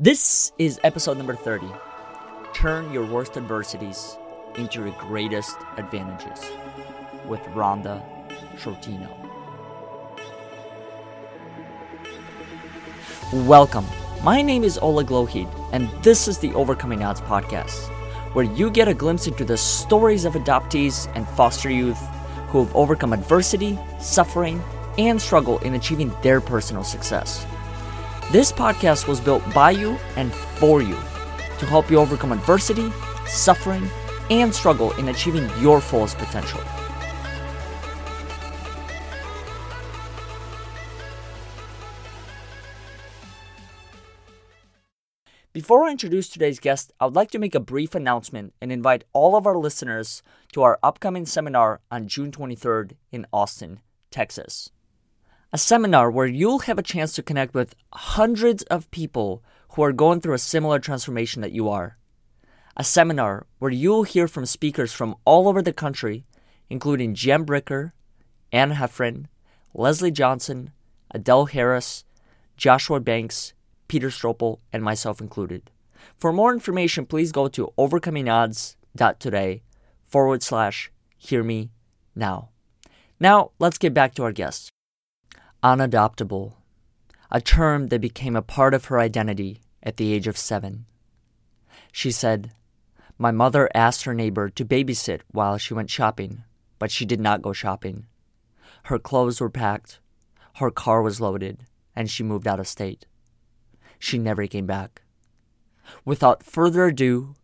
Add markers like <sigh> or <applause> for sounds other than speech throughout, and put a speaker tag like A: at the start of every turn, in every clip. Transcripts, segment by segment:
A: This is episode number 30. Turn your worst adversities into your greatest advantages with Rhonda Sciortino. Welcome. My name is Oleg Lohid, and this is the Overcoming Odds podcast, where you get a glimpse into the stories of adoptees and foster youth who have overcome adversity, suffering, and struggle in achieving their personal success. This podcast was built by you and for you to help you overcome adversity, suffering, and struggle in achieving your fullest potential. Before I introduce today's guest, I would like to make a brief announcement and invite all of our listeners to our upcoming seminar on June 23rd in Austin, Texas. A seminar where you'll have a chance to connect with hundreds of people who are going through a similar transformation that you are. A seminar where you'll hear from speakers from all over the country, including Jen Bricker, Anne Heffron, Leslie Johnson, Adele Harris, Joshua Banks, Peter Strople, and myself included. For more information, please go to overcomingodds.today forward slash hear me now. Now, let's get back to our guest. Unadoptable, a term that became a part of her identity at the age of seven. She said, My mother asked her neighbor to babysit while she went shopping, but she did not go shopping. Her clothes were packed, her car was loaded, and she moved out of state she never came back. Without further ado,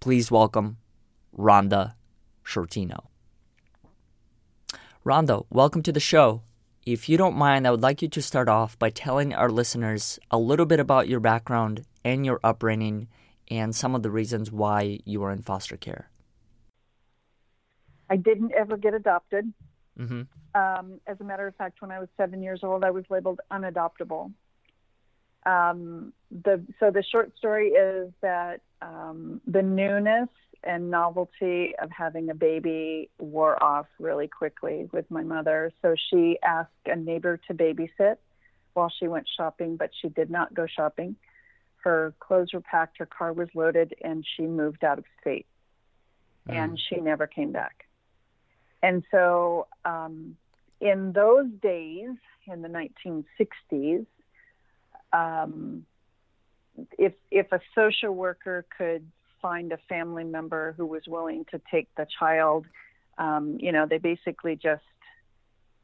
A: please welcome Rhonda Sciortino. Rhonda, welcome to the show. If you don't mind, I would like you to start off by telling our listeners a little bit about your background and your upbringing and some of the reasons why you were in foster care.
B: I didn't ever get adopted.
A: Mm-hmm.
B: Um, as a matter of fact, when I was seven years old, I was labeled unadoptable um, the so the short story is that um, the newness and novelty of having a baby wore off really quickly with my mother. So she asked a neighbor to babysit while she went shopping, but she did not go shopping. Her clothes were packed, her car was loaded, and she moved out of state. Mm. And she never came back. And so, um, in those days, in the 1960s, um, if if a social worker could find a family member who was willing to take the child, um, you know, they basically just,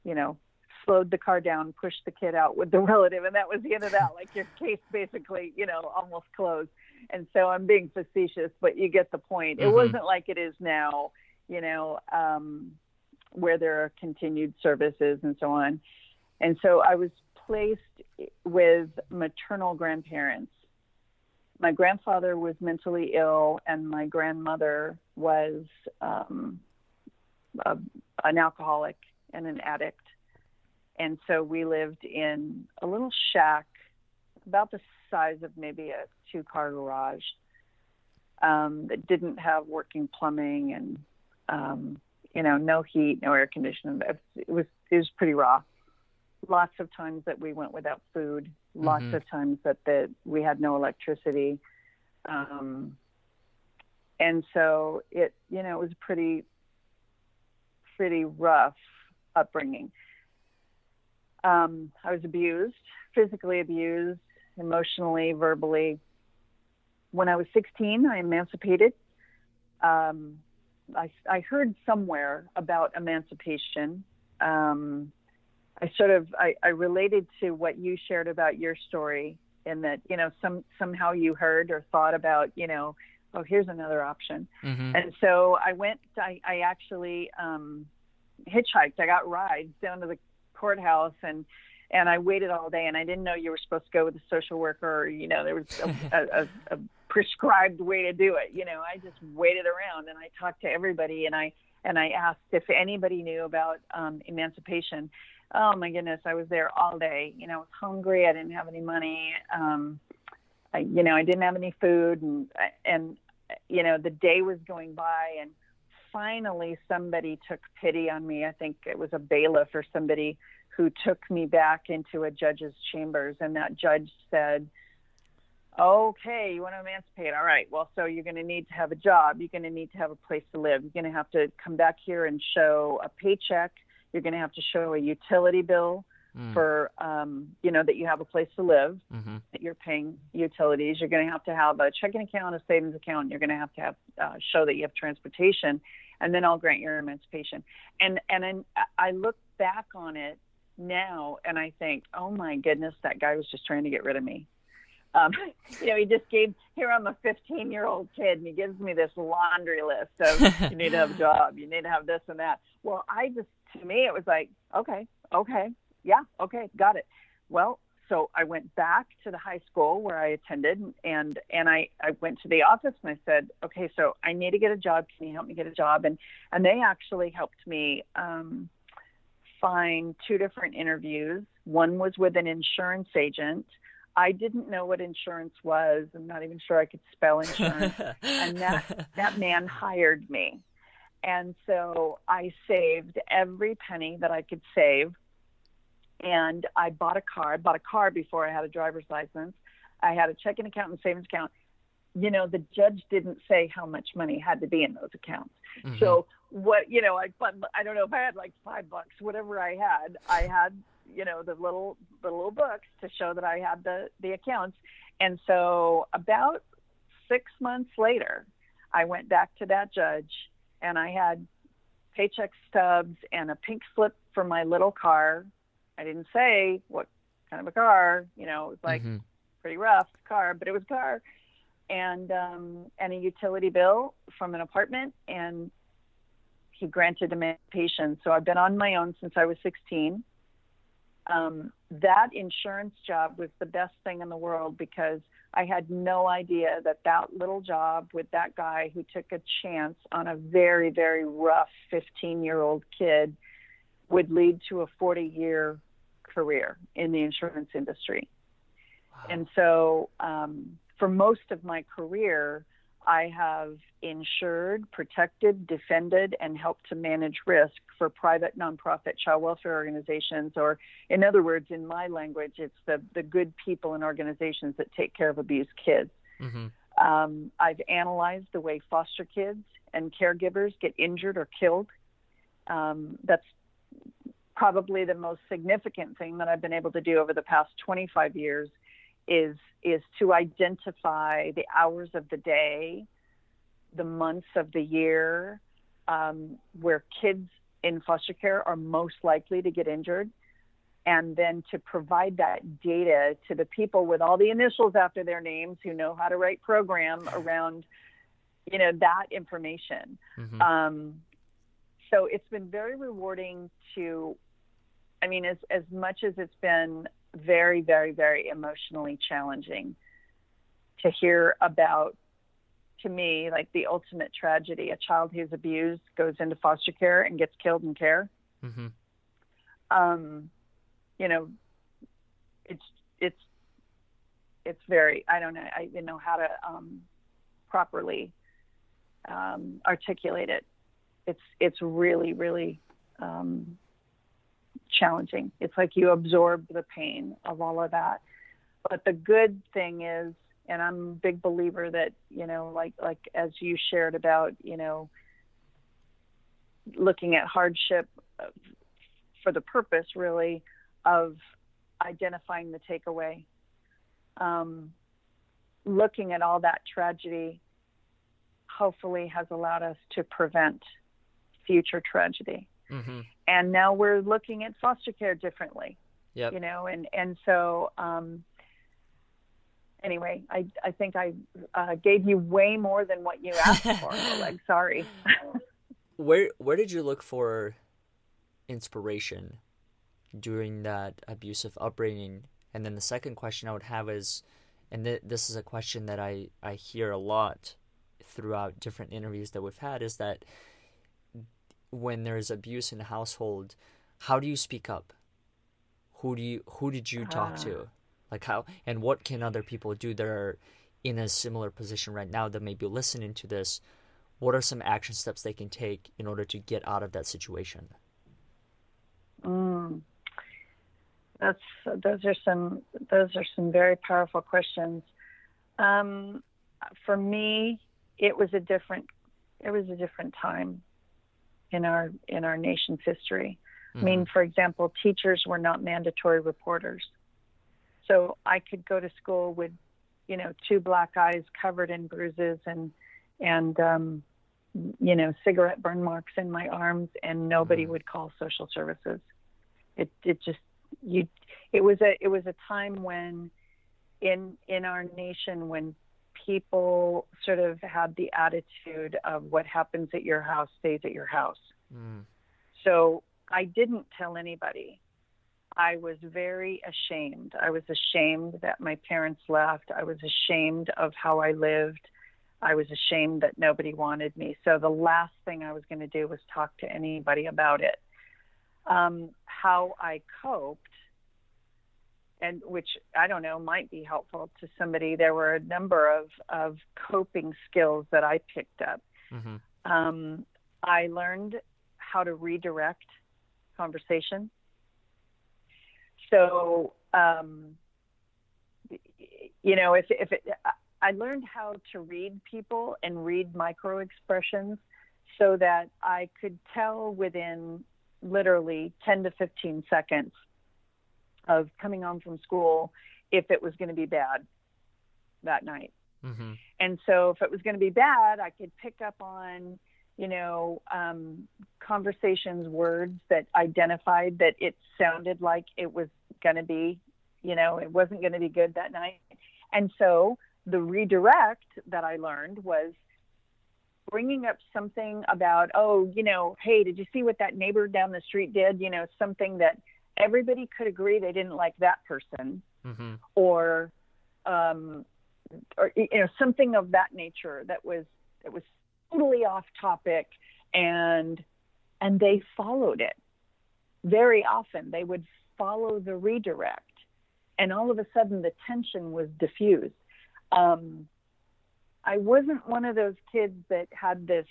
B: you know, slowed the car down, pushed the kid out with the <laughs> relative, and that was the end of that. Like your case basically, you know, almost closed. And so I'm being facetious, but you get the point. Mm-hmm. It wasn't like it is now, you know, um, where there are continued services and so on. And so I was placed with maternal grandparents. My grandfather was mentally ill, and my grandmother was um, a, an alcoholic and an addict. And so we lived in a little shack about the size of maybe a two car garage um, that didn't have working plumbing and, um, you know, no heat, no air conditioning. It was, it was pretty raw lots of times that we went without food, lots mm-hmm. of times that that we had no electricity, um, and so it you know it was pretty pretty rough upbringing. Um, I was abused, physically abused, emotionally, verbally. When I was 16, I emancipated. Um, I, I heard somewhere about emancipation. Um, I sort of I, I related to what you shared about your story in that you know some somehow you heard or thought about you know oh here's another option. Mm-hmm. and so I went I, I actually um, hitchhiked. I got rides down to the courthouse and and I waited all day and I didn't know you were supposed to go with a social worker or you know there was a, <laughs> a, a, a prescribed way to do it. You know I just waited around and I talked to everybody and I and I asked if anybody knew about um, emancipation oh my goodness, I was there all day. You know, I was hungry. I didn't have any money. Um, I, you know, I didn't have any food, and and you know, the day was going by, and finally somebody took pity on me. I think it was a bailiff or somebody who took me back into a judge's chambers, and that judge said, okay, you want to emancipate. All right. Well, so you're going to need to have a job. You're going to need to have a place to live. You're going to have to come back here and show a paycheck. You're going to have to show a utility bill mm. for, um, you know, that you have a place to live, mm-hmm. that you're paying utilities. You're going to have to have a checking account, a savings account. You're going to have to have uh, show that you have transportation, and then I'll grant your emancipation. And and then I look back on it now and I think, oh my goodness, that guy was just trying to get rid of me. Um, <laughs> you know, he just gave here I'm a 15 year old kid and he gives me this laundry list of <laughs> you need to have a job, you need to have this and that. Well, I just to me it was like, okay, okay, yeah, okay, got it. Well, so I went back to the high school where I attended and and I, I went to the office and I said, okay, so I need to get a job. Can you help me get a job? And and they actually helped me um, find two different interviews. One was with an insurance agent I didn't know what insurance was. I'm not even sure I could spell insurance. and that, <laughs> that man hired me. And so I saved every penny that I could save. And I bought a car. I bought a car before I had a driver's license. I had a checking account and savings account. You know, the judge didn't say how much money had to be in those accounts. Mm-hmm. So what, you know, I, I don't know if I had like five bucks, whatever I had, I had you know the little the little books to show that I had the the accounts. And so about six months later, I went back to that judge and I had paycheck stubs and a pink slip for my little car. I didn't say what kind of a car, you know, it was like mm-hmm. pretty rough car, but it was a car. And um and a utility bill from an apartment and he granted emancipation. So I've been on my own since I was 16 um, that insurance job was the best thing in the world because I had no idea that that little job with that guy who took a chance on a very, very rough 15 year old kid would lead to a 40 year career in the insurance industry. Wow. And so, um, for most of my career, I have insured, protected, defended, and helped to manage risk for private nonprofit child welfare organizations, or in other words, in my language, it's the, the good people and organizations that take care of abused kids. Mm-hmm. Um, I've analyzed the way foster kids and caregivers get injured or killed. Um, that's probably the most significant thing that I've been able to do over the past 25 years is is to identify the hours of the day, the months of the year, um, where kids in foster care are most likely to get injured, and then to provide that data to the people with all the initials after their names who know how to write program <laughs> around, you know, that information. Mm-hmm. Um, so it's been very rewarding to, I mean, as as much as it's been very, very, very emotionally challenging to hear about to me like the ultimate tragedy. A child who's abused goes into foster care and gets killed in care. Mm-hmm. um, you know it's it's it's very i don't know i didn't know how to um, properly um, articulate it. It's it's really really um, challenging. It's like you absorb the pain of all of that. But the good thing is, and I'm a big believer that, you know, like like as you shared about, you know, looking at hardship for the purpose really of identifying the takeaway. Um, looking at all that tragedy hopefully has allowed us to prevent future tragedy. Mm-hmm. And now we're looking at foster care differently.
A: Yep.
B: You know, and and so um, anyway, I I think I uh, gave you way more than what you asked for. <laughs> Like, sorry. <laughs>
A: where where did you look for inspiration during that abusive upbringing? And then the second question I would have is, and th- this is a question that I I hear a lot throughout different interviews that we've had, is that when there's abuse in a household, how do you speak up? Who do you who did you talk to? Ah. Like how and what can other people do that are in a similar position right now that may be listening to this? What are some action steps they can take in order to get out of that situation?
B: Mm. That's those are some those are some very powerful questions. Um, for me, it was a different it was a different time in our in our nation's history. Mm-hmm. I mean, mm-hmm. for example, teachers were not mandatory reporters. So I could go to school with, you know, two black eyes covered in bruises and and um, you know, cigarette burn marks in my arms and nobody mm-hmm. would call social services. It it just you it was a it was a time when in in our nation when people sort of had the attitude of what happens at your house stays at your house. Mm. So I didn't tell anybody. I was very ashamed. I was ashamed that my parents left. I was ashamed of how I lived. I was ashamed that nobody wanted me. So the last thing I was going to do was talk to anybody about it. Um, how I coped and which I don't know might be helpful to somebody. There were a number of of coping skills that I picked up. Mm-hmm. Um, I learned how to redirect conversation. So, um, you know, if if it, I learned how to read people and read micro expressions, so that I could tell within literally 10 to 15 seconds of coming home from school if it was going to be bad that night. Mm-hmm. And so if it was going to be bad, I could pick up on, you know, um, conversations, words that identified that it sounded like it was going to be, you know, it wasn't going to be good that night. And so the redirect that I learned was bringing up something about, oh, you know, hey, did you see what that neighbor down the street did? You know, something that everybody could agree they didn't like that person mm-hmm. or um, or you know something of that nature that was that was totally off topic and and they followed it very often they would follow the redirect and all of a sudden the tension was diffused um, i wasn't one of those kids that had this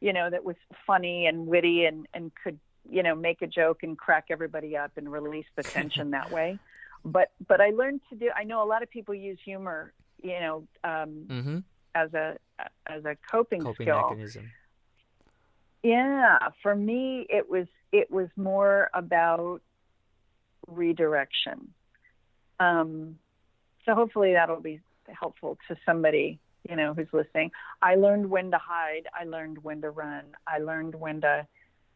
B: you know that was funny and witty and and could you know make a joke and crack everybody up and release the <laughs> tension that way. But but i learned to do i know a lot of people use humor you know um, mm-hmm. as a as a coping, coping skill. mechanism. Yeah for me it was it was more about redirection. Um, so hopefully that'll be helpful to somebody you know who's listening. I learned when to hide. I learned when to run. I learned when to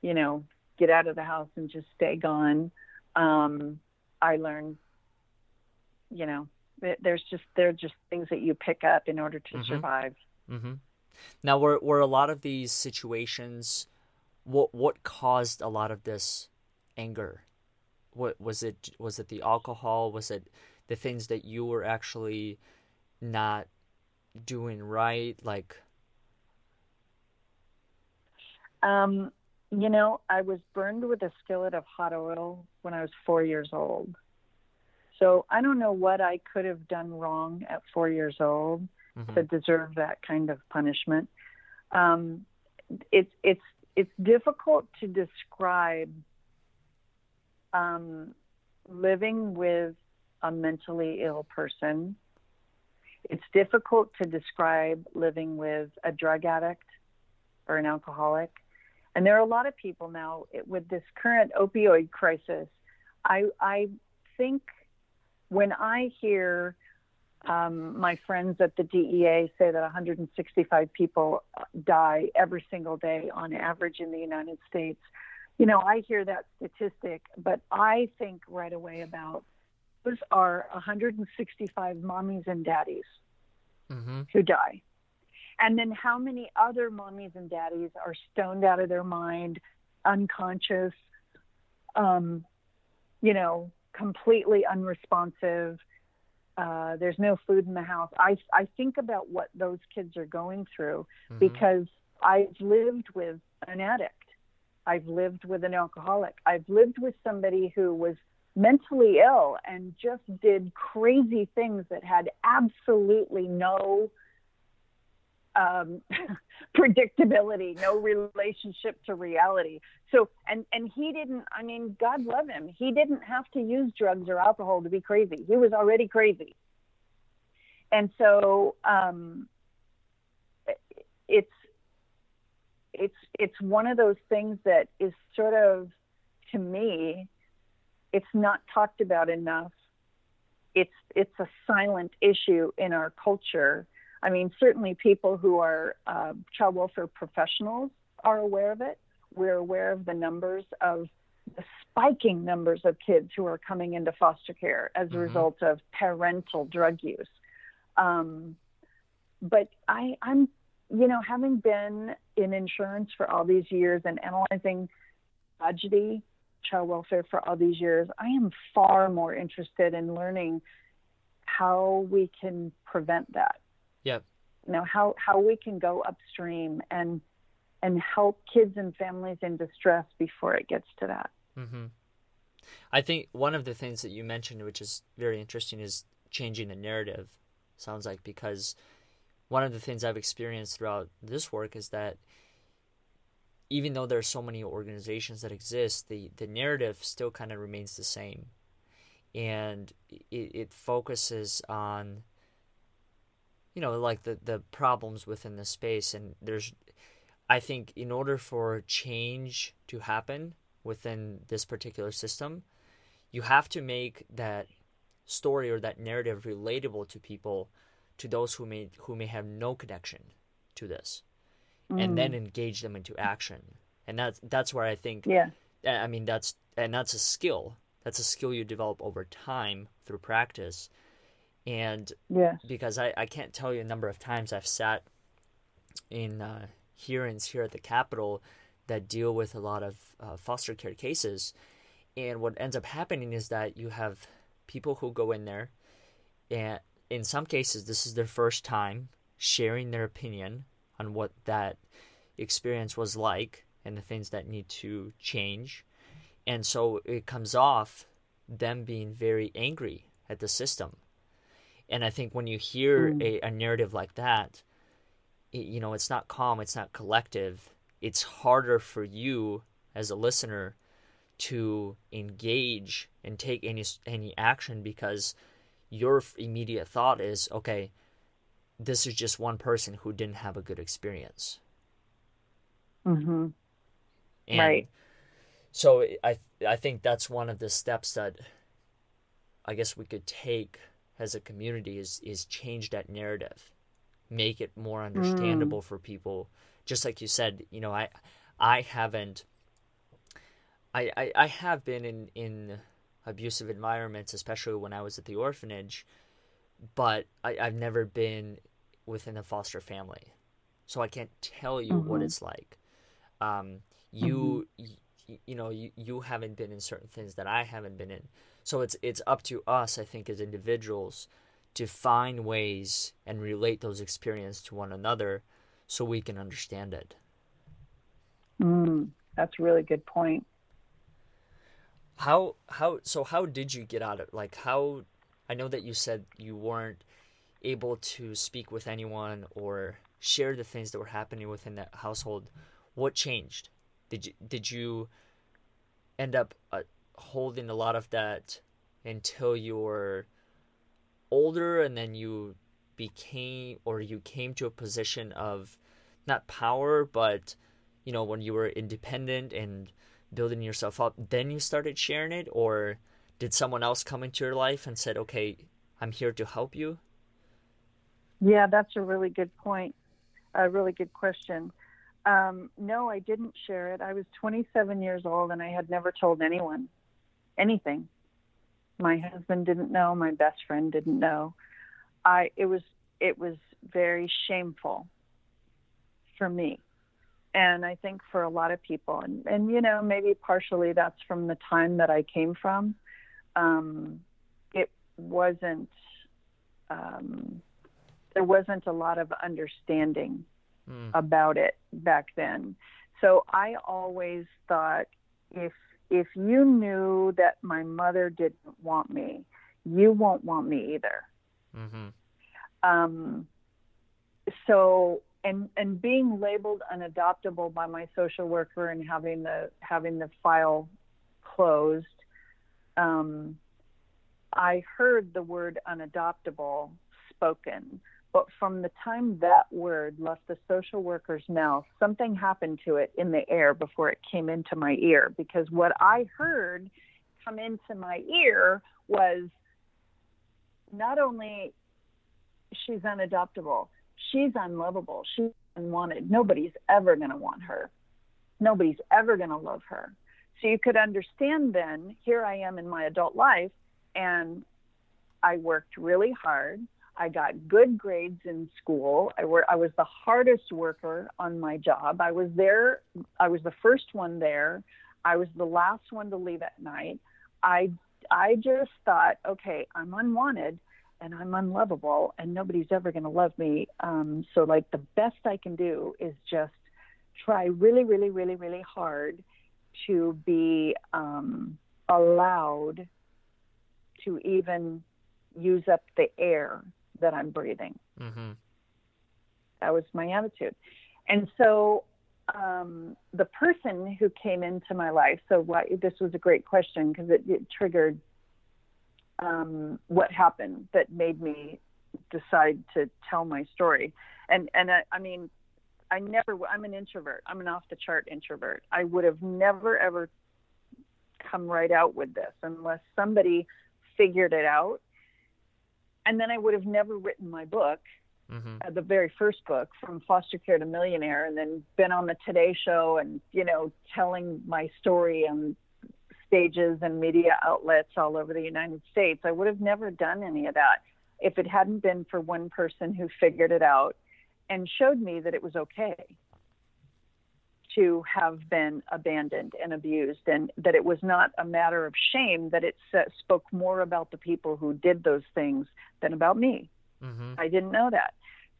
B: you know get out of the house and just stay gone. Um, I learned, you know, there's just there are just things that you pick up in order to mm-hmm. survive.
A: Mm-hmm. Now, were were a lot of these situations? What what caused a lot of this anger? What was it? Was it the alcohol? Was it the things that you were actually not doing right? Like,
B: um, you know, I was burned with a skillet of hot oil when I was four years old. So I don't know what I could have done wrong at four years old mm-hmm. to deserve that kind of punishment. Um, it's it's it's difficult to describe um, living with a mentally ill person. It's difficult to describe living with a drug addict or an alcoholic. And there are a lot of people now with this current opioid crisis. I, I think when I hear um, my friends at the DEA say that 165 people die every single day on average in the United States, you know, I hear that statistic, but I think right away about those are 165 mommies and daddies mm-hmm. who die. And then how many other mommies and daddies are stoned out of their mind, unconscious, um, you know, completely unresponsive. Uh, there's no food in the house. I, I think about what those kids are going through mm-hmm. because I've lived with an addict. I've lived with an alcoholic. I've lived with somebody who was mentally ill and just did crazy things that had absolutely no um, <laughs> predictability, no relationship to reality. So, and and he didn't. I mean, God love him. He didn't have to use drugs or alcohol to be crazy. He was already crazy. and so um, it's it's it's one of those things that is sort of to me it's not talked about enough it's it's a silent issue in our culture i mean certainly people who are uh, child welfare professionals are aware of it we're aware of the numbers of the spiking numbers of kids who are coming into foster care as a mm-hmm. result of parental drug use um, but I, I'm you know, having been in insurance for all these years and analyzing tragedy, child welfare for all these years, I am far more interested in learning how we can prevent that.
A: Yep.
B: You know, how, how we can go upstream and and help kids and families in distress before it gets to that.
A: Mm-hmm. I think one of the things that you mentioned, which is very interesting, is changing the narrative. Sounds like because one of the things I've experienced throughout this work is that even though there are so many organizations that exist, the, the narrative still kind of remains the same. And it, it focuses on, you know, like the, the problems within the space. And there's, I think, in order for change to happen within this particular system, you have to make that story or that narrative relatable to people to those who may who may have no connection to this, mm. and then mm. engage them into action. And that's that's where I think.
B: Yeah.
A: I mean that's and that's a skill. That's a skill you develop over time through practice. And
B: yeah.
A: because I, I can't tell you a number of times I've sat in uh, hearings here at the Capitol that deal with a lot of uh, foster care cases. And what ends up happening is that you have people who go in there and in some cases, this is their first time sharing their opinion on what that experience was like and the things that need to change. And so it comes off them being very angry at the system. And I think when you hear mm. a, a narrative like that, it, you know, it's not calm, it's not collective. It's harder for you as a listener to engage and take any any action because your immediate thought is, okay, this is just one person who didn't have a good experience.
B: Mm-hmm. And right.
A: So I I think that's one of the steps that I guess we could take as a community is is change that narrative, make it more understandable mm. for people. Just like you said, you know, I I haven't I, I, I have been in in abusive environments, especially when I was at the orphanage. But I, i've never been within a foster family, so I can't tell you mm-hmm. what it's like. Um, you, mm-hmm. you, you know, you, you haven't been in certain things that I haven't been in, so it's it's up to us, I think, as individuals, to find ways and relate those experiences to one another, so we can understand it.
B: Mm, that's a really good point
A: how how so how did you get out of like how I know that you said you weren't able to speak with anyone or share the things that were happening within that household. What changed? Did you did you end up uh, holding a lot of that until you were older and then you became or you came to a position of not power but you know when you were independent and building yourself up, then you started sharing it, or did someone else come into your life and said, "Okay, I'm here to help you"?
B: Yeah, that's a really good point. A really good question. Um, no, I didn't share it. I was 27 years old and I had never told anyone anything. My husband didn't know. My best friend didn't know. I it was it was very shameful for me and I think for a lot of people, and, and you know, maybe partially that's from the time that I came from, um, it wasn't, um, there wasn't a lot of understanding mm. about it back then. So I always thought if if you knew that my mother didn't want me, you won't want me either. Mm-hmm. Um, so and and being labeled unadoptable by my social worker and having the having the file closed um, i heard the word unadoptable spoken, but from the time that word left the social worker's mouth, something happened to it in the air before it came into my ear. Because what I heard come into my ear was not only she's unadoptable, she's unlovable, she's unwanted. Nobody's ever going to want her. Nobody's ever going to love her. So you could understand then, here I am in my adult life, and I worked really hard. I got good grades in school. I, were, I was the hardest worker on my job. I was there, I was the first one there. I was the last one to leave at night. I, I just thought, okay, I'm unwanted and I'm unlovable and nobody's ever going to love me. Um, so, like, the best I can do is just try really, really, really, really hard to be um, allowed to even use up the air that I'm breathing. Mm-hmm. That was my attitude. And so um, the person who came into my life, so why, this was a great question because it, it, triggered um, what happened that made me decide to tell my story. And, and I, I mean, I never, I'm an introvert. I'm an off the chart introvert. I would have never, ever come right out with this unless somebody figured it out. And then I would have never written my book, mm-hmm. uh, the very first book, From Foster Care to Millionaire, and then been on the Today Show and, you know, telling my story on stages and media outlets all over the United States. I would have never done any of that if it hadn't been for one person who figured it out and showed me that it was okay to have been abandoned and abused, and that it was not a matter of shame, that it spoke more about the people who did those things than about me. Mm-hmm. I didn't know that.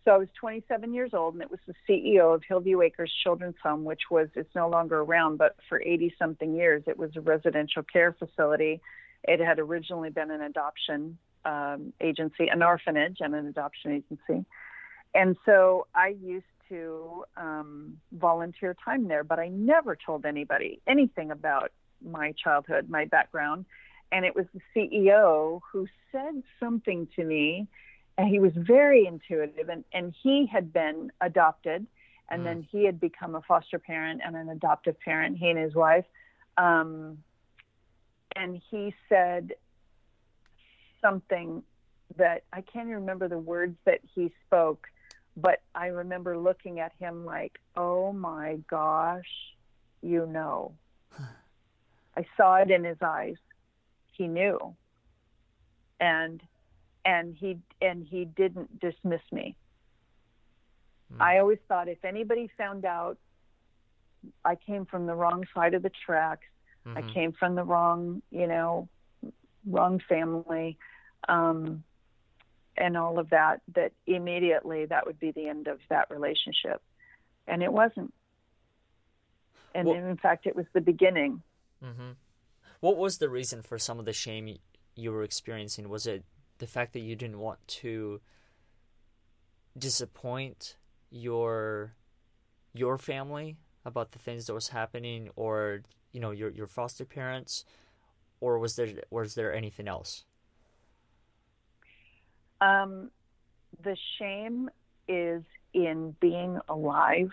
B: So I was 27 years old, and it was the CEO of Hillview Acres Children's Home, which was, it's no longer around, but for 80 something years, it was a residential care facility. It had originally been an adoption um, agency, an orphanage, and an adoption agency. And so I used to um, volunteer time there, but I never told anybody anything about my childhood, my background. And it was the CEO who said something to me, and he was very intuitive, and, and he had been adopted, and mm. then he had become a foster parent and an adoptive parent, he and his wife. Um, and he said something that I can't remember the words that he spoke but I remember looking at him like, oh my gosh, you know. I saw it in his eyes. He knew. And and he and he didn't dismiss me. Mm. I always thought if anybody found out I came from the wrong side of the tracks, mm-hmm. I came from the wrong, you know, wrong family, um, and all of that, that immediately that would be the end of that relationship. And it wasn't. And well, in fact, it was the beginning.
A: Mm-hmm. What was the reason for some of the shame you were experiencing? Was it the fact that you didn't want to disappoint your your family about the things that was happening, or you know your your foster parents, or was there was there anything else?
B: Um, the shame is in being alive,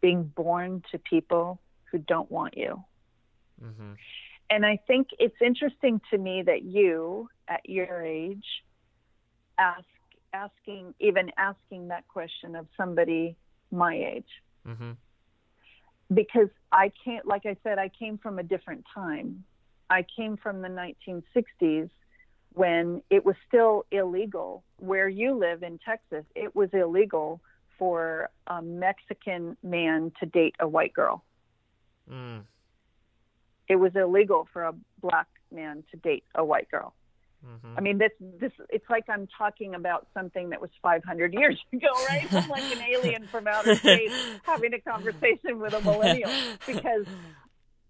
B: being born to people who don't want you. Mm-hmm. And I think it's interesting to me that you, at your age, ask asking even asking that question of somebody my age. Mm-hmm. Because I can't, like I said, I came from a different time. I came from the 1960s when it was still illegal where you live in Texas. It was illegal for a Mexican man to date a white girl. Mm. It was illegal for a black man to date a white girl. Mm-hmm. I mean, this this it's like I'm talking about something that was 500 years <laughs> ago, right? I'm like an alien from outer space <laughs> having a conversation with a millennial because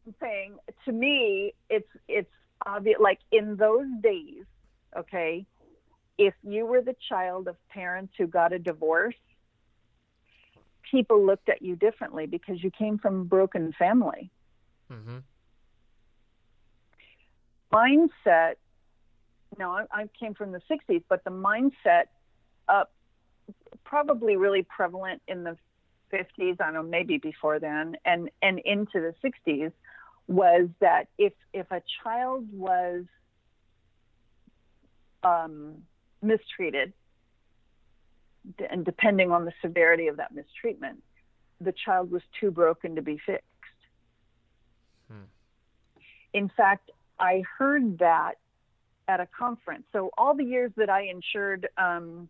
B: I'm saying to me, it's it's obvious. Like in those days, okay, if you were the child of parents who got a divorce, people looked at you differently because you came from a broken family. Mm-hmm. Mindset no, I, I came from the 60s, but the mindset up probably really prevalent in the 50s, I don't know, maybe before then, and, and into the 60s was that if, if a child was um, mistreated, and depending on the severity of that mistreatment, the child was too broken to be fixed. Hmm. In fact, I heard that at a conference. So all the years that I insured um,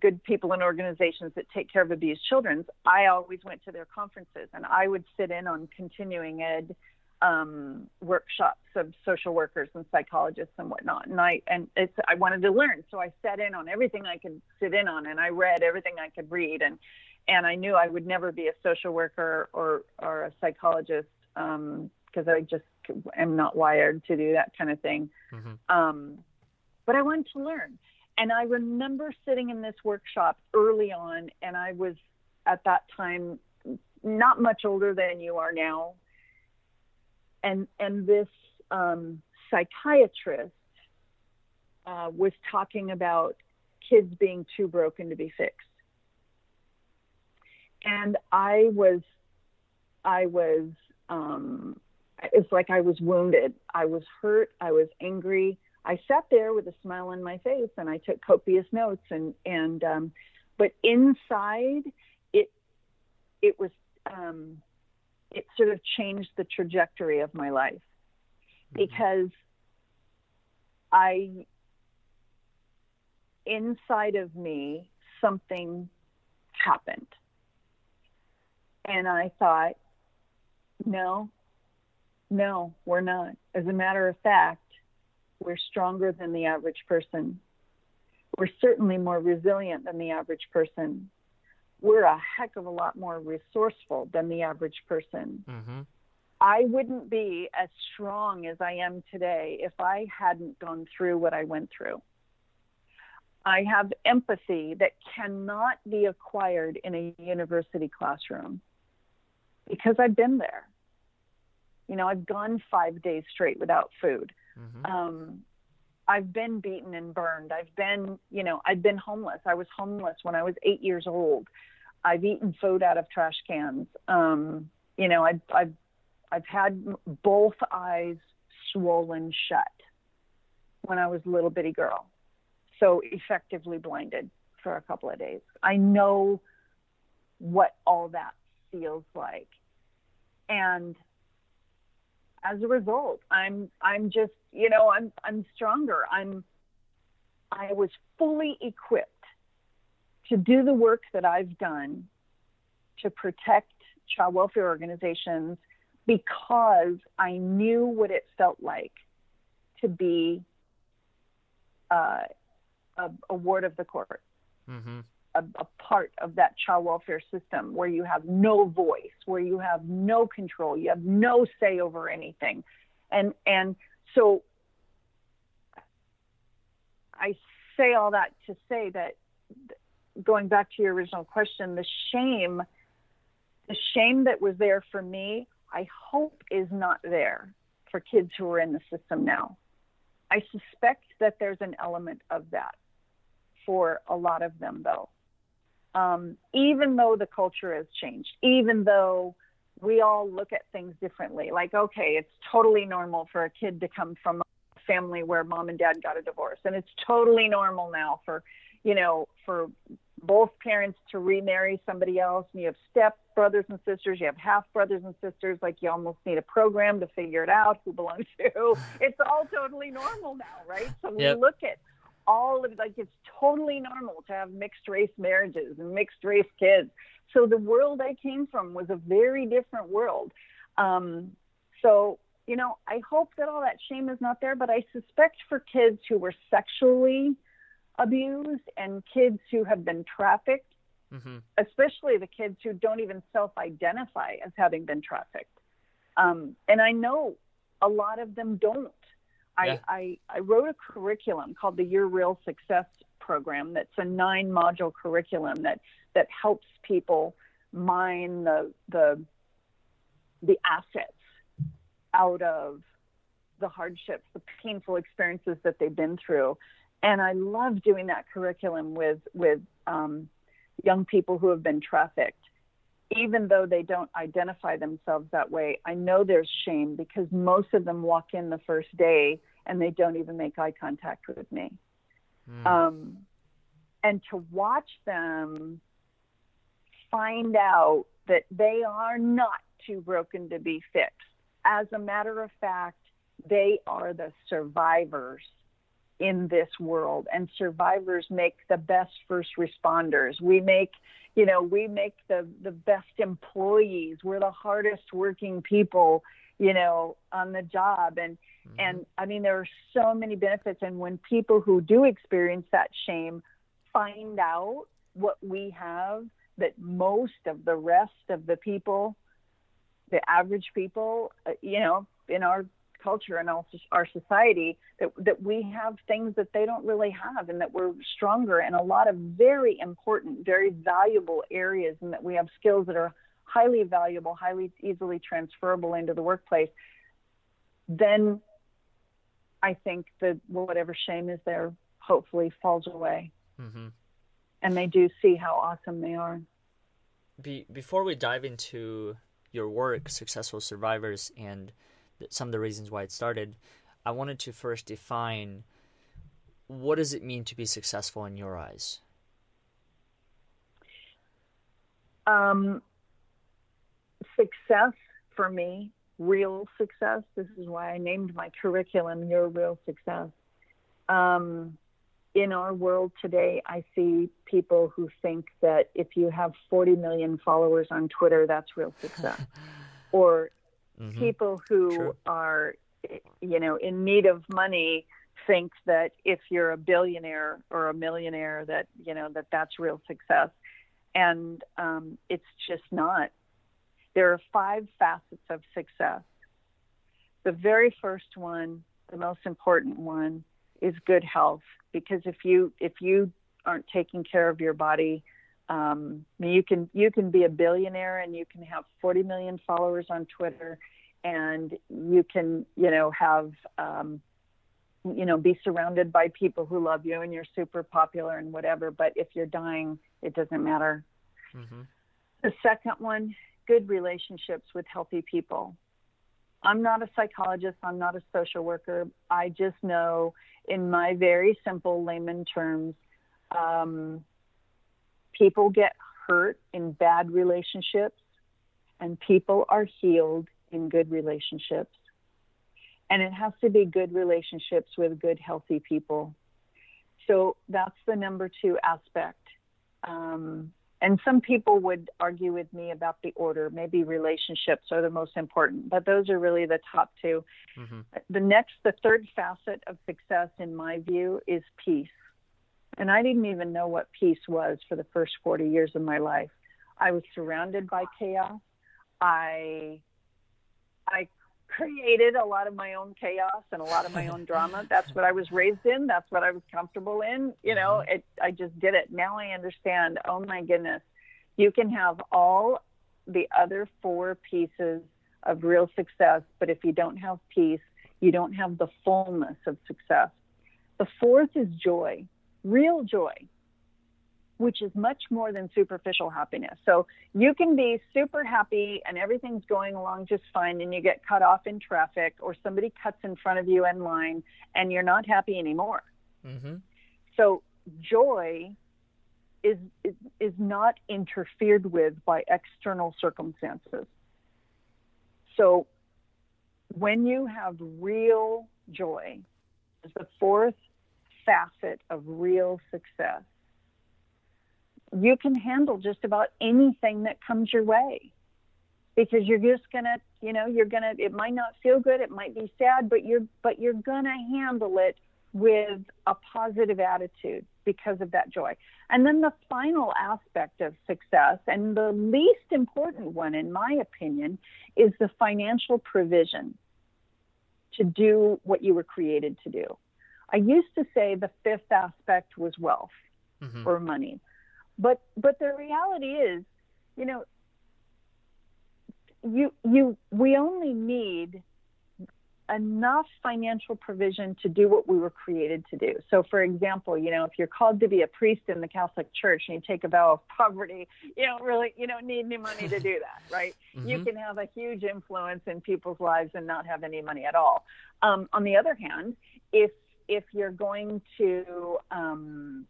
B: good people and organizations that take care of abused children, I always went to their conferences and I would sit in on continuing ed um, workshops of social workers and psychologists and whatnot. And I and it's I wanted to learn, so I sat in on everything I could sit in on, and I read everything I could read, and and I knew I would never be a social worker or or a psychologist because um, I just am not wired to do that kind of thing. Mm-hmm. Um, but I wanted to learn, and I remember sitting in this workshop early on, and I was at that time not much older than you are now and and this um, psychiatrist uh, was talking about kids being too broken to be fixed, and I was I was um, it's like I was wounded. I was hurt. I was angry. I sat there with a smile on my face and I took copious notes and and um, but inside it it was um, it sort of changed the trajectory of my life mm-hmm. because I, inside of me, something happened. And I thought, no, no, we're not. As a matter of fact, we're stronger than the average person. We're certainly more resilient than the average person we're a heck of a lot more resourceful than the average person. Mm-hmm. I wouldn't be as strong as I am today if I hadn't gone through what I went through. I have empathy that cannot be acquired in a university classroom because I've been there. You know, I've gone five days straight without food. Mm-hmm. Um, I've been beaten and burned. I've been, you know, I've been homeless. I was homeless when I was eight years old. I've eaten food out of trash cans. Um, you know, I've, I've, I've had both eyes swollen shut when I was a little bitty girl. So effectively blinded for a couple of days. I know what all that feels like. And as a result, I'm I'm just you know I'm I'm stronger. I'm I was fully equipped to do the work that I've done to protect child welfare organizations because I knew what it felt like to be uh, a, a, ward of the court. Mm-hmm a, a part of that child welfare system where you have no voice, where you have no control, you have no say over anything. And and so I say all that to say that going back to your original question, the shame, the shame that was there for me, I hope is not there for kids who are in the system now. I suspect that there's an element of that for a lot of them, though um, even though the culture has changed, even though we all look at things differently. Like, okay, it's totally normal for a kid to come from a family where mom and dad got a divorce, and it's totally normal now for, you know, for both parents to remarry somebody else. And you have step brothers and sisters, you have half brothers and sisters. Like, you almost need a program to figure it out who belongs to who. <sighs> It's all totally normal now, right? So we yep. look at all of it like it's totally normal to have mixed race marriages and mixed race kids. So the world I came from was a very different world. Um, so you know, I hope that all that shame is not there, but I suspect for kids who were sexually abused and kids who have been trafficked, mm-hmm. especially the kids who don't even self-identify as having been trafficked. Um, and I know a lot of them don't. I, I, I wrote a curriculum called the Your Real Success program that's a nine module curriculum that that helps people mine the the the assets out of the hardships, the painful experiences that they've been through. And I love doing that curriculum with with um, young people who have been trafficked. Even though they don't identify themselves that way, I know there's shame because most of them walk in the first day and they don't even make eye contact with me. Mm. Um, and to watch them find out that they are not too broken to be fixed. As a matter of fact, they are the survivors in this world and survivors make the best first responders. We make you know we make the the best employees. We're the hardest working people you know on the job. And mm-hmm. and i mean there are so many benefits. And when people who do experience that shame find out what we have that most of the rest of the people the average people uh, you know in our culture and also our society that that we have things that they don't really have and that we're stronger in a lot of very important very valuable areas and that we have skills that are highly valuable highly easily transferable into the workplace then i think that whatever shame is there hopefully falls away mm-hmm. and they do see how awesome they are
A: Be- before we dive into your work successful survivors and some of the reasons why it started, I wanted to first define what does it mean to be successful in your eyes?
B: Um, success for me, real success. This is why I named my curriculum Your Real Success. Um, in our world today, I see people who think that if you have 40 million followers on Twitter, that's real success. <laughs> or Mm-hmm. People who True. are, you know, in need of money think that if you're a billionaire or a millionaire, that you know that that's real success, and um, it's just not. There are five facets of success. The very first one, the most important one, is good health. Because if you if you aren't taking care of your body, um, you can you can be a billionaire and you can have 40 million followers on Twitter, and you can you know have um, you know be surrounded by people who love you and you're super popular and whatever. But if you're dying, it doesn't matter. Mm-hmm. The second one, good relationships with healthy people. I'm not a psychologist. I'm not a social worker. I just know, in my very simple layman terms, um, people get hurt in bad relationships and people are healed in good relationships. And it has to be good relationships with good, healthy people. So that's the number two aspect. Um, and some people would argue with me about the order. Maybe relationships are the most important, but those are really the top 2 mm-hmm. The next, the third facet of success, in my view, is peace. And I didn't even know what peace was for the first 40 years of my life. I was surrounded by chaos. I I created a lot of my own chaos and a lot of my own <laughs> drama. That's what I was raised in. That's what I was comfortable in. You know, mm-hmm. it, I just did it. Now I understand. Oh my goodness, you can have all the other four pieces of real success, but if you don't have peace, you don't have the fullness of success. The fourth is joy, real joy, which is much more than superficial happiness. So you can be super happy and everything's going along just fine, and you get cut off in traffic, or somebody cuts in front of you in line, and you're not happy anymore. Mm-hmm. So joy is, is is not interfered with by external circumstances. So when you have real joy, is the fourth facet of real success. You can handle just about anything that comes your way because you're just gonna you know you're gonna it might not feel good it might be sad but you're but you're gonna handle it with a positive attitude because of that joy. And then the final aspect of success and the least important one in my opinion is the financial provision to do what you were created to do i used to say the fifth aspect was wealth mm-hmm. or money but but the reality is, you know, you you we only need enough financial provision to do what we were created to do. So, for example, you know, if you're called to be a priest in the Catholic Church and you take a vow of poverty, you don't really, you don't need any money to do that, <laughs> right? mm-hmm. You can have a huge influence in people's lives and not have any money at all. Um, on the other hand, if if you're going to, um,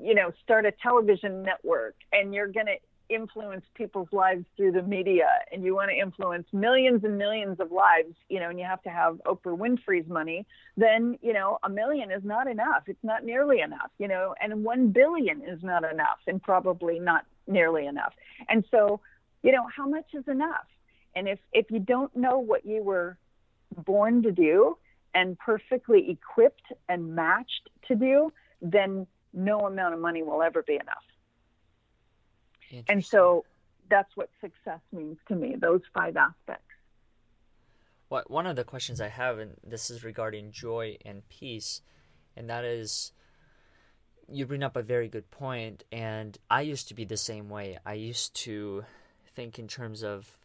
B: you know, start a television network and you're going to influence people's lives through the media and you want to influence millions and millions of lives, you know, and you have to have Oprah Winfrey's money, then, you know, a million is not enough. It's not nearly enough, you know, and 1 billion is not enough and probably not nearly enough. And so, you know, how much is enough? And if if you don't know what you were born to do and perfectly equipped and matched to do, then no amount of money will ever be enough. And so that's what success means to me, those five aspects.
A: What one of the questions I have, and this is regarding joy and peace, and that is you bring up a very good point, and I used to be the same way. I used to think in terms of,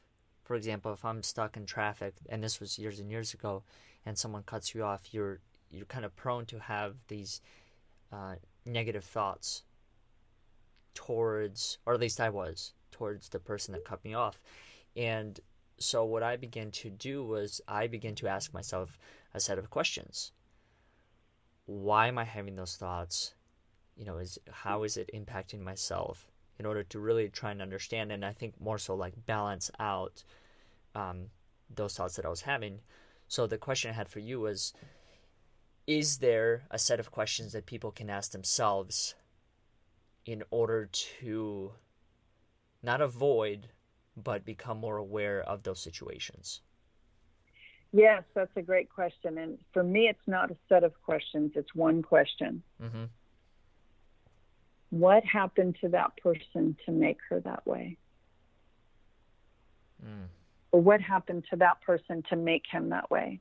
A: for example, if I'm stuck in traffic, and this was years and years ago, and someone cuts you off, you're you're kind of prone to have these uh, negative thoughts towards, or at least I was, towards the person that cut me off. And so what I began to do was I began to ask myself a set of questions. Why am I having those thoughts? You know, is how is it impacting myself? In order to really try and understand, and I think more so like balance out um, those thoughts that I was having. So the question I had for you was: Is there a set of questions that people can ask themselves in order to not avoid but become more aware of those situations?
B: Yes, that's a great question. And for me, it's not a set of questions, it's one question. Mm-hmm. What happened to that person to make her that way? Mm. What happened to that person to make him that way?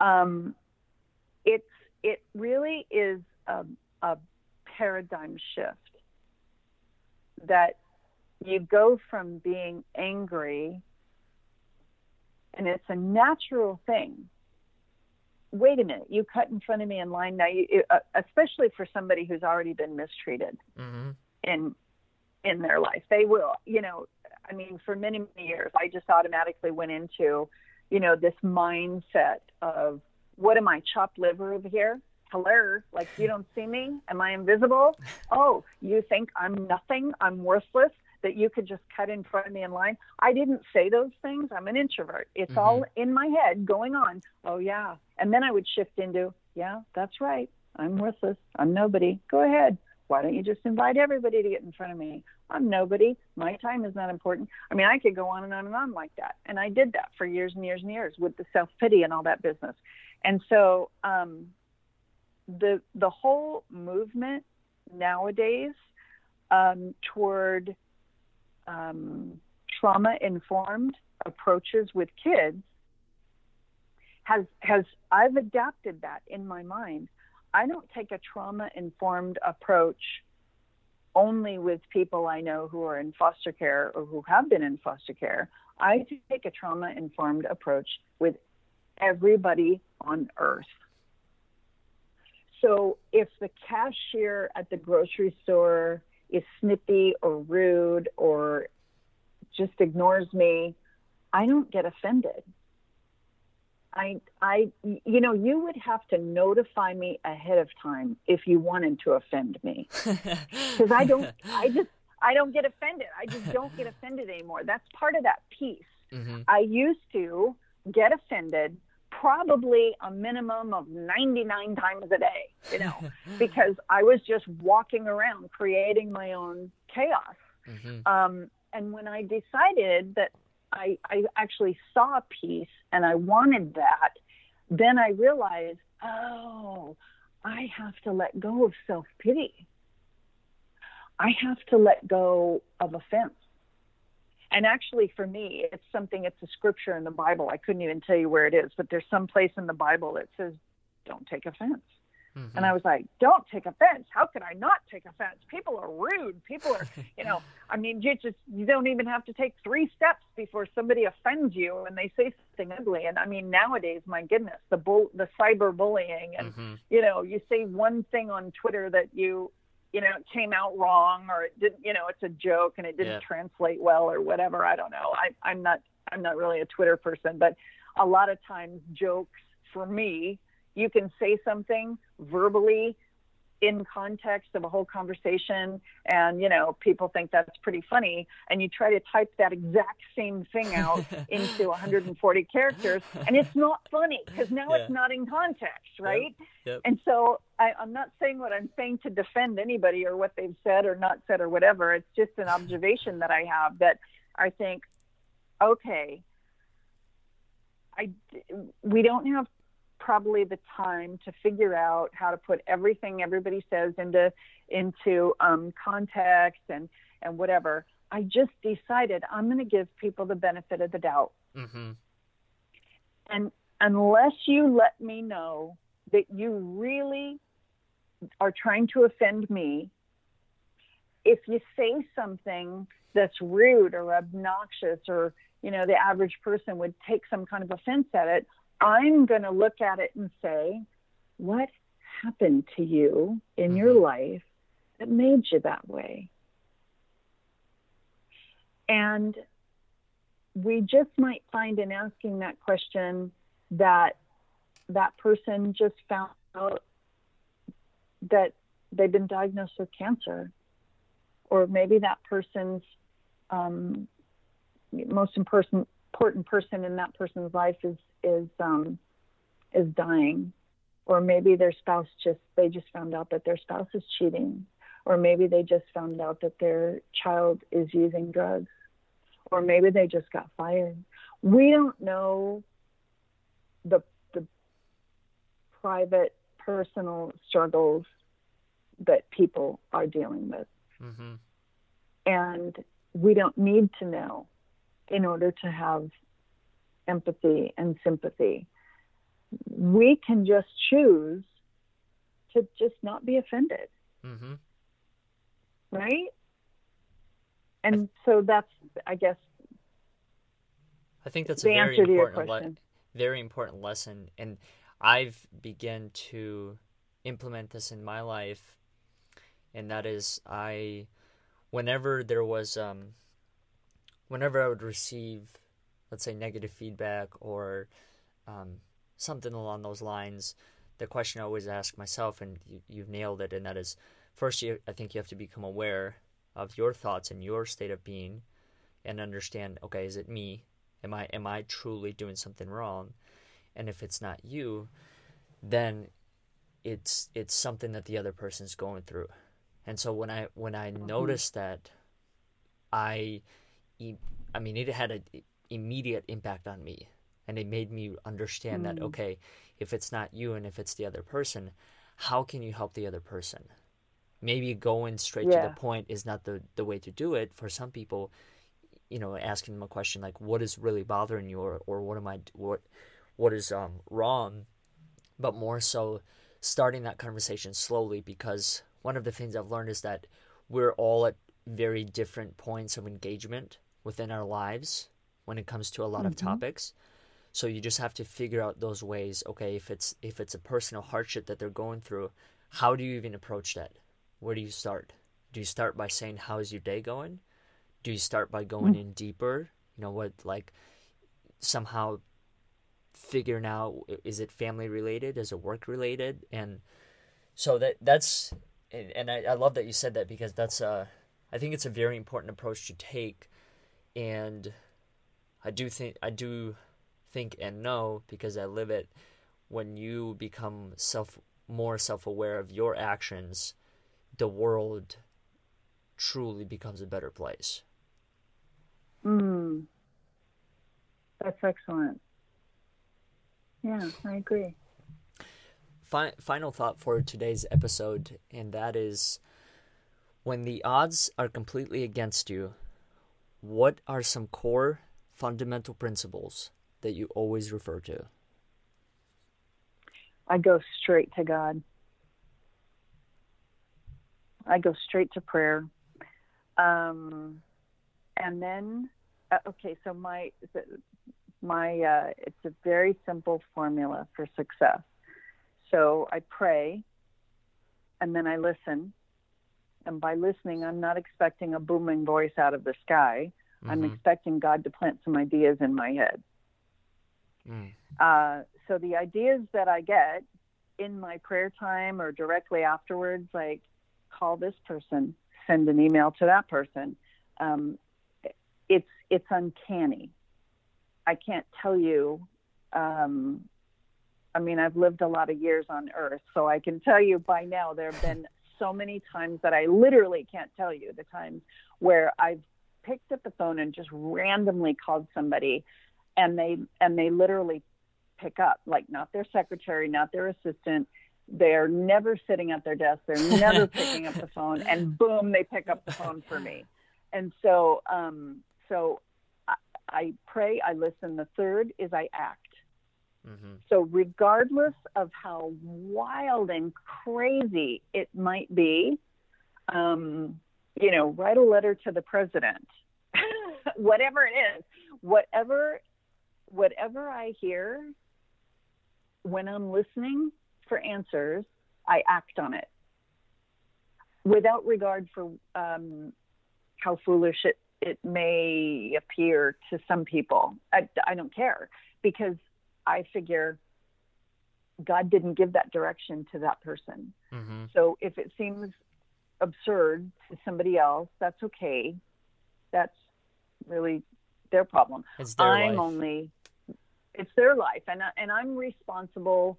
B: Um, it's it really is a, a paradigm shift that you go from being angry and it's a natural thing wait a minute you cut in front of me in line now you uh, especially for somebody who's already been mistreated mm-hmm. in in their life they will you know i mean for many many years i just automatically went into you know this mindset of what am i chopped liver over here hello, like you don't see me? Am I invisible? <laughs> Oh, you think I'm nothing? I'm worthless? That you could just cut in front of me in line? I didn't say those things. I'm an introvert. It's mm-hmm. all in my head going on. Oh, yeah. And then I would shift into, yeah, that's right. I'm worthless. I'm nobody. Go ahead. Why don't you just invite everybody to get in front of me? I'm nobody. My time is not important. I mean, I could go on and on and on like that. And I did that for years and years and years with the self pity and all that business. And so, um, the the whole movement nowadays um, toward um, trauma informed approaches with kids has has I've adapted that in my mind. I don't take a trauma informed approach only with people I know who are in foster care or who have been in foster care. I take a trauma informed approach with everybody on earth. So if the cashier at the grocery store is snippy or rude or just ignores me, I don't get offended. I, I, you know, you would have to notify me ahead of time if you wanted to offend me, <laughs> because I don't, <laughs> I just, I don't get offended. I just don't get offended anymore. That's part of that piece. Mm-hmm. I used to get offended probably a minimum of 99 times a day, you know, <laughs> because I was just walking around creating my own chaos. Mm-hmm. Um, and when I decided that I, I actually saw peace and I wanted that, then I realized, oh, I have to let go of self pity. I have to let go of offense. And actually, for me, it's something, it's a scripture in the Bible. I couldn't even tell you where it is, but there's some place in the Bible that says, don't take offense. Mm-hmm. And I was like, don't take offense. How could I not take offense? People are rude. People are, <laughs> you know, I mean, you just, you don't even have to take three steps before somebody offends you and they say something ugly. And I mean, nowadays, my goodness, the bull, the cyber bullying and, mm-hmm. you know, you say one thing on Twitter that you, you know, it came out wrong or it didn't, you know, it's a joke and it didn't yeah. translate well or whatever. I don't know. I, I'm not, I'm not really a Twitter person, but a lot of times jokes for me, you can say something verbally in context of a whole conversation and you know people think that's pretty funny and you try to type that exact same thing out <laughs> into 140 characters and it's not funny because now yeah. it's not in context right yep. Yep. and so I, i'm not saying what i'm saying to defend anybody or what they've said or not said or whatever it's just an observation that i have that i think okay I, we don't have probably the time to figure out how to put everything everybody says into into um, context and and whatever. I just decided I'm going to give people the benefit of the doubt. Mm-hmm. And unless you let me know that you really are trying to offend me, if you say something that's rude or obnoxious or you know the average person would take some kind of offense at it I'm going to look at it and say, what happened to you in mm-hmm. your life that made you that way? And we just might find in asking that question that that person just found out that they've been diagnosed with cancer, or maybe that person's um, most important important person in that person's life is is um, is dying, or maybe their spouse just they just found out that their spouse is cheating, or maybe they just found out that their child is using drugs, or maybe they just got fired. We don't know the the private personal struggles that people are dealing with. Mm-hmm. And we don't need to know in order to have empathy and sympathy. We can just choose to just not be offended. Mm-hmm. Right? And so that's, I guess,
A: I think that's a very important, le- very important lesson. And I've begun to implement this in my life. And that is, I, whenever there was, um, whenever I would receive let's say negative feedback or um, something along those lines, the question I always ask myself, and you, have nailed it, and that is first, you, I think you have to become aware of your thoughts and your state of being, and understand, okay, is it me? Am I am I truly doing something wrong? And if it's not you, then it's it's something that the other person's going through. And so when I when I mm-hmm. noticed that, I, I mean, it had an immediate impact on me. And it made me understand mm. that okay if it's not you and if it's the other person how can you help the other person? Maybe going straight yeah. to the point is not the the way to do it. For some people you know asking them a question like what is really bothering you or, or what am i what what is um wrong? But more so starting that conversation slowly because one of the things i've learned is that we're all at very different points of engagement within our lives when it comes to a lot mm-hmm. of topics. So you just have to figure out those ways. Okay, if it's if it's a personal hardship that they're going through, how do you even approach that? Where do you start? Do you start by saying how is your day going? Do you start by going mm-hmm. in deeper? You know what like somehow figuring out is it family related, is it work related, and so that that's and I, I love that you said that because that's a i think it's a very important approach to take and I do think I do think and know because I live it when you become self more self-aware of your actions the world truly becomes a better place.
B: Mm. That's excellent. Yeah, I agree.
A: Fi- final thought for today's episode, and that is when the odds are completely against you, what are some core fundamental principles that you always refer to?
B: I go straight to God. I go straight to prayer. Um, and then, uh, okay, so my my uh, it's a very simple formula for success. So I pray, and then I listen. And by listening, I'm not expecting a booming voice out of the sky. Mm-hmm. I'm expecting God to plant some ideas in my head. Mm. Uh, so the ideas that I get in my prayer time or directly afterwards, like call this person, send an email to that person. Um, it's it's uncanny. I can't tell you. Um, I mean, I've lived a lot of years on Earth, so I can tell you by now there have been <laughs> so many times that I literally can't tell you the times where I've picked up the phone and just randomly called somebody, and they and they literally pick up, like not their secretary, not their assistant. They're never sitting at their desk. They're never <laughs> picking up the phone, and boom, they pick up the phone for me. And so, um, so I, I pray, I listen. The third is I act. Mm-hmm. So, regardless of how wild and crazy it might be, um, you know, write a letter to the president, <laughs> whatever it is, whatever, whatever I hear when I'm listening for answers, I act on it without regard for um, how foolish it, it may appear to some people. I, I don't care because I figure God didn't give that direction to that person. Mm-hmm. So if it seems absurd to somebody else, that's okay. That's really their problem.
A: It's their
B: I'm
A: life.
B: only it's their life and I, and I'm responsible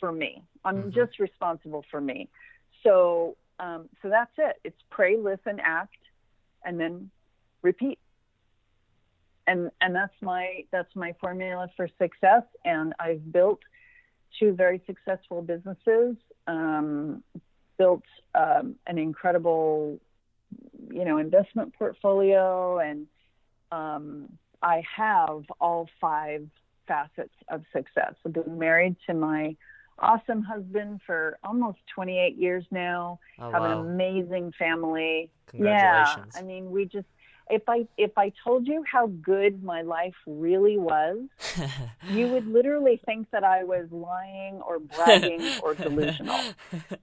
B: for me. I'm mm-hmm. just responsible for me. So um, so that's it. It's pray, listen, act, and then repeat. And and that's my that's my formula for success. And I've built two very successful businesses. Um, built um, an incredible, you know, investment portfolio, and um, I have all five facets of success. I've been married to my awesome husband for almost 28 years now.
A: Oh,
B: have
A: wow.
B: an amazing family.
A: Congratulations.
B: Yeah, I mean, we just if I if I told you how good my life really was, <laughs> you would literally think that I was lying or bragging or delusional. <laughs>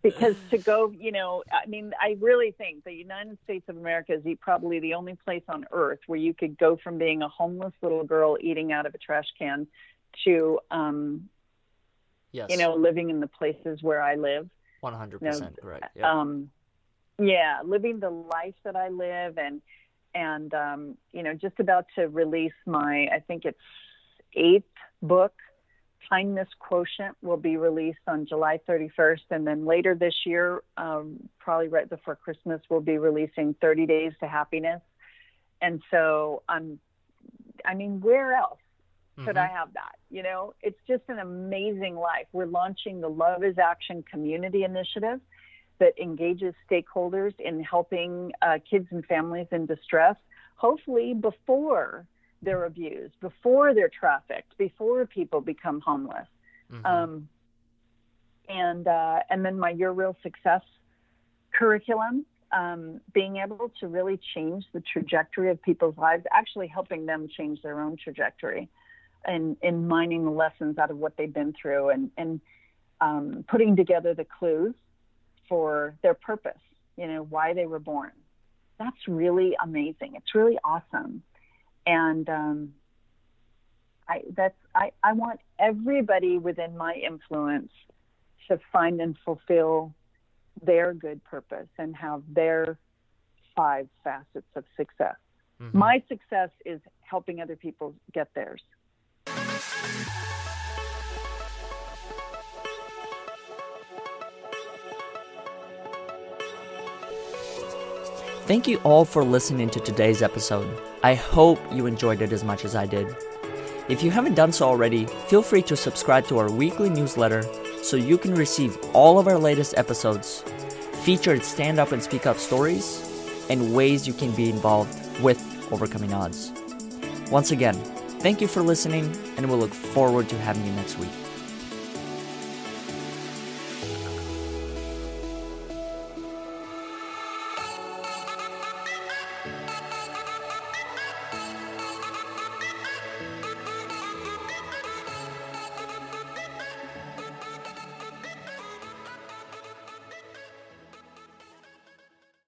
B: Because to go, you know, I mean, I really think the United States of America is probably the only place on earth where you could go from being a homeless little girl eating out of a trash can to, um,
A: yes.
B: you know, living in the places where I live.
A: One hundred percent, correct. Yeah.
B: Um, yeah, living the life that I live and and um, you know just about to release my i think it's eighth book kindness quotient will be released on july 31st and then later this year um, probably right before christmas we'll be releasing 30 days to happiness. And so i'm i mean where else could
A: Mm-hmm.
B: i have that? You know it's just an amazing life. We're launching the love is action community initiative that engages stakeholders in helping uh, kids and families in distress, hopefully before they're abused, before they're trafficked, before people become homeless.
A: Mhm.
B: Um, and uh, and then my Your Real Success curriculum, um, being able to really change the trajectory of people's lives, actually helping them change their own trajectory, and in mining the lessons out of what they've been through, and and um, putting together the clues for their purpose, you know, why they were born. That's really amazing. It's really awesome. And um, I that's I, I want everybody within my influence to find and fulfill their good purpose and have their five facets of success.
A: Mhm.
B: My success is helping other people get theirs.
A: Thank you all for listening to today's episode. I hope you enjoyed it as much as I did. If you haven't done so already, feel free to subscribe to our weekly newsletter so you can receive all of our latest episodes, featured stand up and speak up stories, and ways you can be involved with overcoming odds. Once again, thank you for listening, and we'll look forward to having you next week.